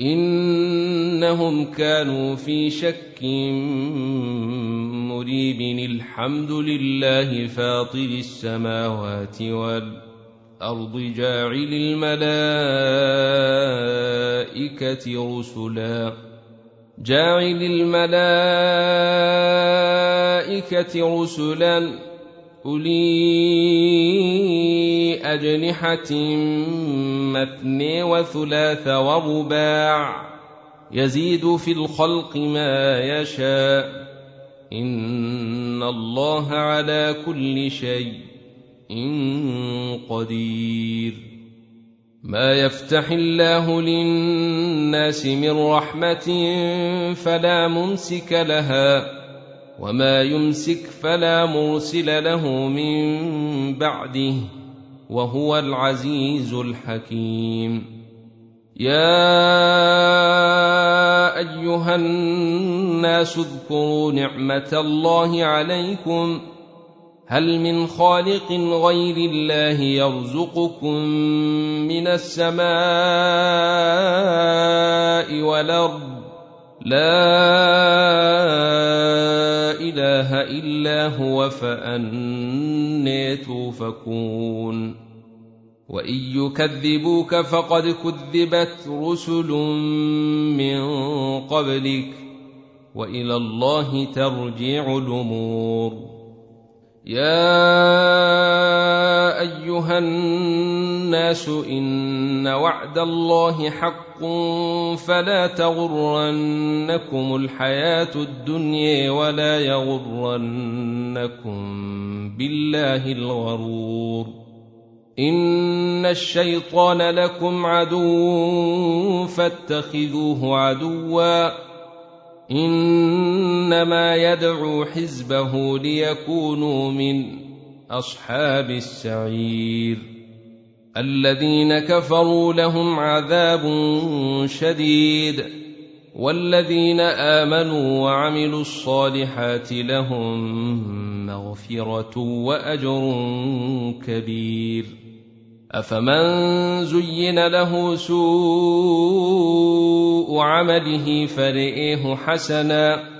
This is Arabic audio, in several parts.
إنهم كانوا في شك مريب. الحمد لله فاطر السماوات والأرض جاعل الملائكة رسلا. جاعل الملائكة رسلا. اولي اجنحه مثني وثلاث ورباع يزيد في الخلق ما يشاء ان الله على كل شيء قدير ما يفتح الله للناس من رحمه فلا ممسك لها وما يمسك فلا مرسل له من بعده وهو العزيز الحكيم يا ايها الناس اذكروا نعمه الله عليكم هل من خالق غير الله يرزقكم من السماء والارض لا إله إلا هو فأني توفكون. وان يكذبوك فقد كذبت رسل من قبلك والى الله ترجع الأمور. يا ايها الناس ان وعد الله حق فلا تغرنكم الحياة الدنيا ولا يغرنكم بالله الغرور. إن الشيطان لكم عدو فاتخذوه عدوا. إنما يدعو حزبه ليكونوا من أصحاب السعير. الذين كفروا لهم عذاب شديد والذين آمنوا وعملوا الصالحات لهم مغفرة وأجر كبير أفمن زين له سوء عمله فرئيه حسنا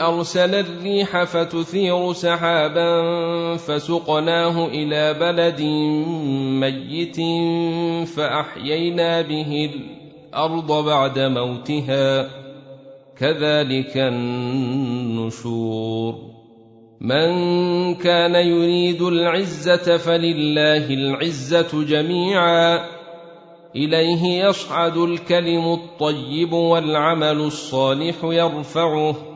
أرسل الريح فتثير سحابا فسقناه إلى بلد ميت فأحيينا به الأرض بعد موتها. كذلك النشور. من كان يريد العزة فلله العزة جميعا. إليه يصعد الكلم الطيب والعمل الصالح يرفعه.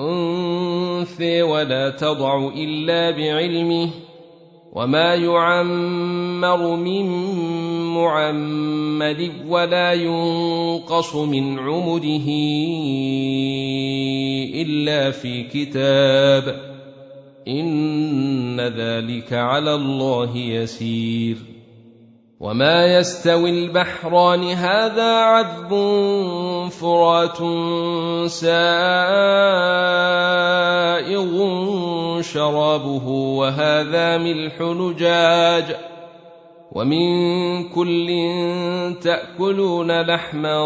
انثى ولا تضع إلا بعلمه وما يعمر من معمر ولا ينقص من عمره إلا في كتاب. إن ذلك على الله يسير. وما يستوي البحران هذا عذب فرات سائغ شرابه وهذا ملح نجاج ومن كل تاكلون لحما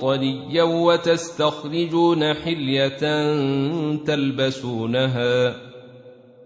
طريا وتستخرجون حليه تلبسونها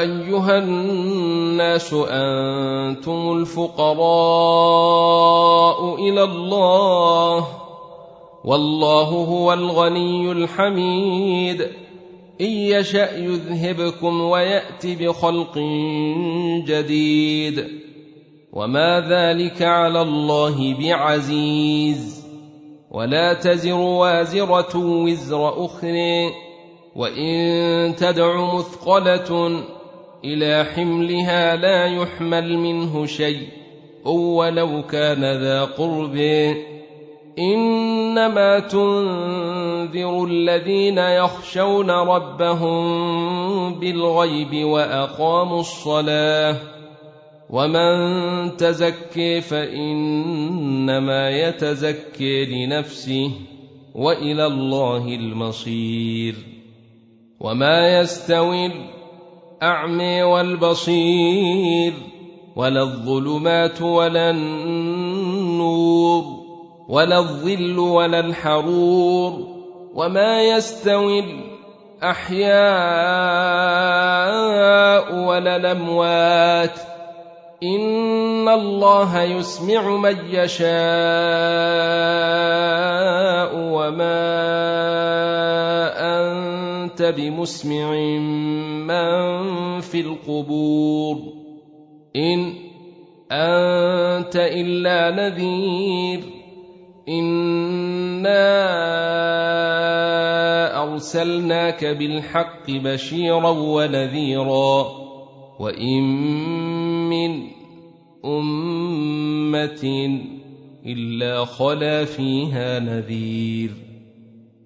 أيها الناس أنتم الفقراء إلى الله والله هو الغني الحميد إن يشأ يذهبكم ويأت بخلق جديد وما ذلك على الله بعزيز ولا تزر وازرة وزر أخرى وإن تدع مثقلة إلى حملها لا يحمل منه شيء. ولو كان ذا قرب. إنما تنذر الذين يخشون ربهم بالغيب وأقاموا الصلاة. ومن تزكي فإنما يتزكي لنفسه وإلى الله المصير. وما يستوي الاعمي والبصير ولا الظلمات ولا النور ولا الظل ولا الحرور وما يستوي الأحياء ولا الأموات. إن الله يسمع من يشاء وما أنت بمسمع من في القبور. إن أنت إلا نذير. إنا أرسلناك بالحق بشيرا ونذيرا. وإن من أمة إلا خلا فيها نذير.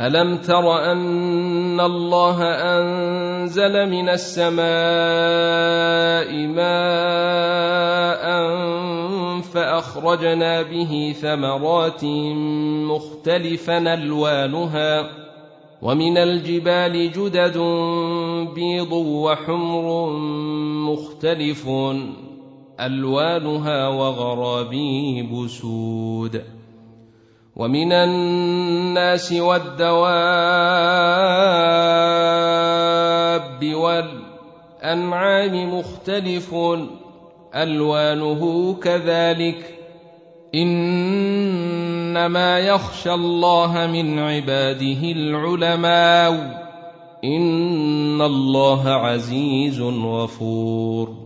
ألم تر أن الله أنزل من السماء ماء فأخرجنا به ثمرات مختلفا ألوانها ومن الجبال جدد بيض وحمر مختلف ألوانها وغرابيب سود ومن الناس والدواب والأنعام مختلف ألوانه كذلك. إنما يخشى الله من عباده العلماء. إن الله عزيز غفور.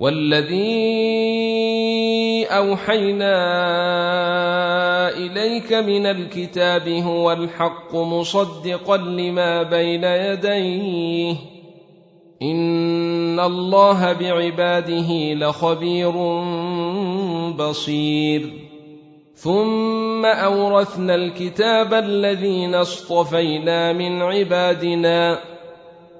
والذي أوحينا إليك من الكتاب هو الحق مصدقا لما بين يديه. إن الله بعباده لخبير بصير. ثم أورثنا الكتاب الذين اصطفينا من عبادنا.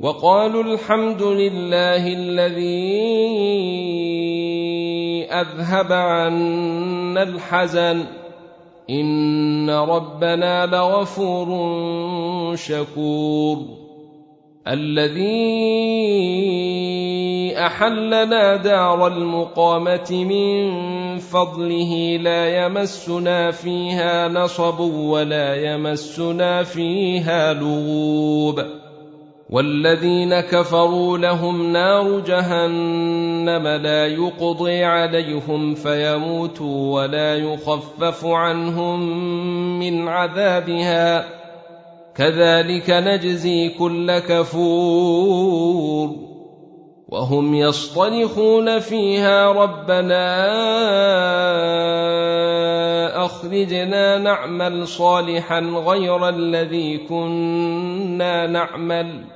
وقالوا الحمد لله الذي أذهب عنا الحزن. إن ربنا لغفور شكور. الذي أحلنا دار المقامة من فضله لا يمسنا فيها نصب ولا يمسنا فيها لغوب. والذين كفروا لهم نار جهنم لا يقضي عليهم فيموتوا ولا يخفف عنهم من عذابها. كذلك نجزي كل كفور. وهم يصطرخون فيها ربنا أخرجنا نعمل صالحا غير الذي كنا نعمل.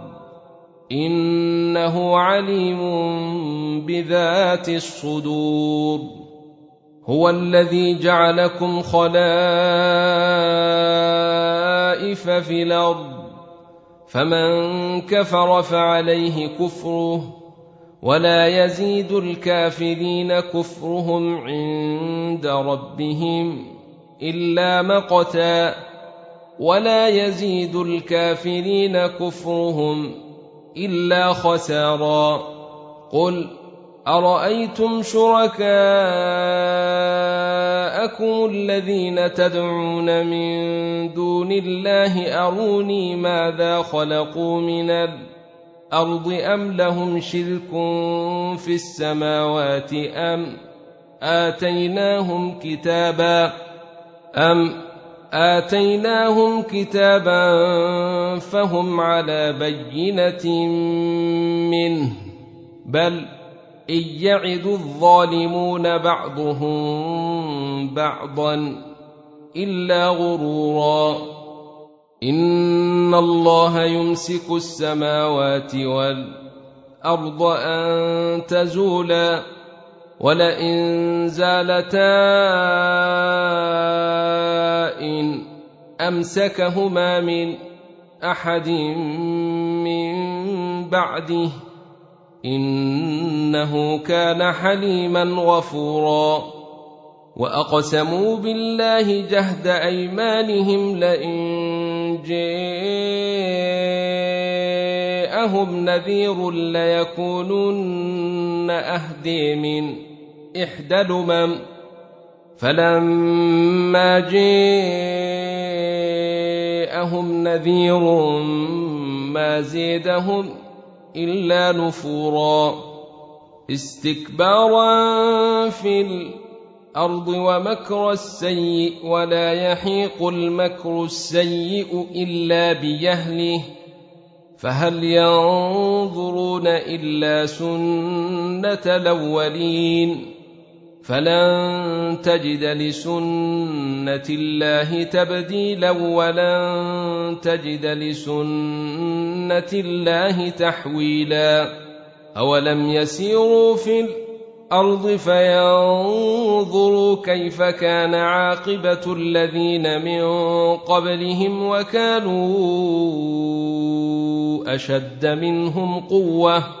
إنه عليم بذات الصدور. هو الذي جعلكم خلائف في الأرض فمن كفر فعليه كفره ولا يزيد الكافرين كفرهم عند ربهم إلا مقتا ولا يزيد الكافرين كفرهم إلا خسارا. قل أرأيتم شركاءكم الذين تدعون من دون الله أروني ماذا خلقوا من الأرض أم لهم شرك في السماوات أم آتيناهم كتابا أم آتيناهم كتابا فهم على بينة منه بل إن يعد الظالمون بعضهم بعضا إلا غرورا. إن الله يمسك السماوات والأرض أن تزولا ولئن زالتا إن أمسكهما من أحد من بعده إنه كان حليما غفورا وأقسموا بالله جهد أيمانهم لئن جاءهم نذير ليكونن أهدي من إحدى الأمم فلما جاءهم نذير ما زيدهم إلا نفورا استكبارا في الأرض ومكر السيء ولا يحيق المكر السيء إلا بيهله فهل ينظرون إلا سنة الأولين فلن تجد لسنه الله تبديلا ولن تجد لسنه الله تحويلا اولم يسيروا في الأرض فينظروا كيف كان عاقبه الذين من قبلهم وكانوا اشد منهم قوه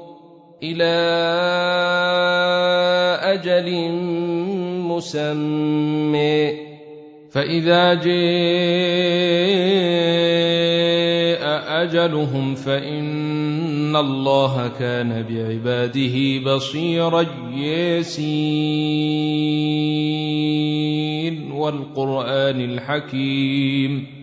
إلى أجل مسمى. فإذا جاء أجلهم فإن الله كان بعباده بصيرا ياسين. والقرآن الحكيم.